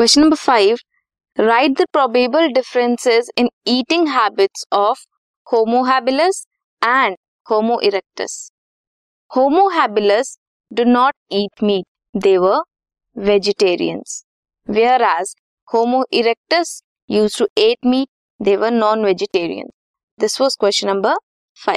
Question number 5. Write the probable differences in eating habits of Homo habilis and Homo erectus. Homo habilis do not eat meat. They were vegetarians. Whereas Homo erectus used to eat meat. They were non-vegetarians. This was question number 5.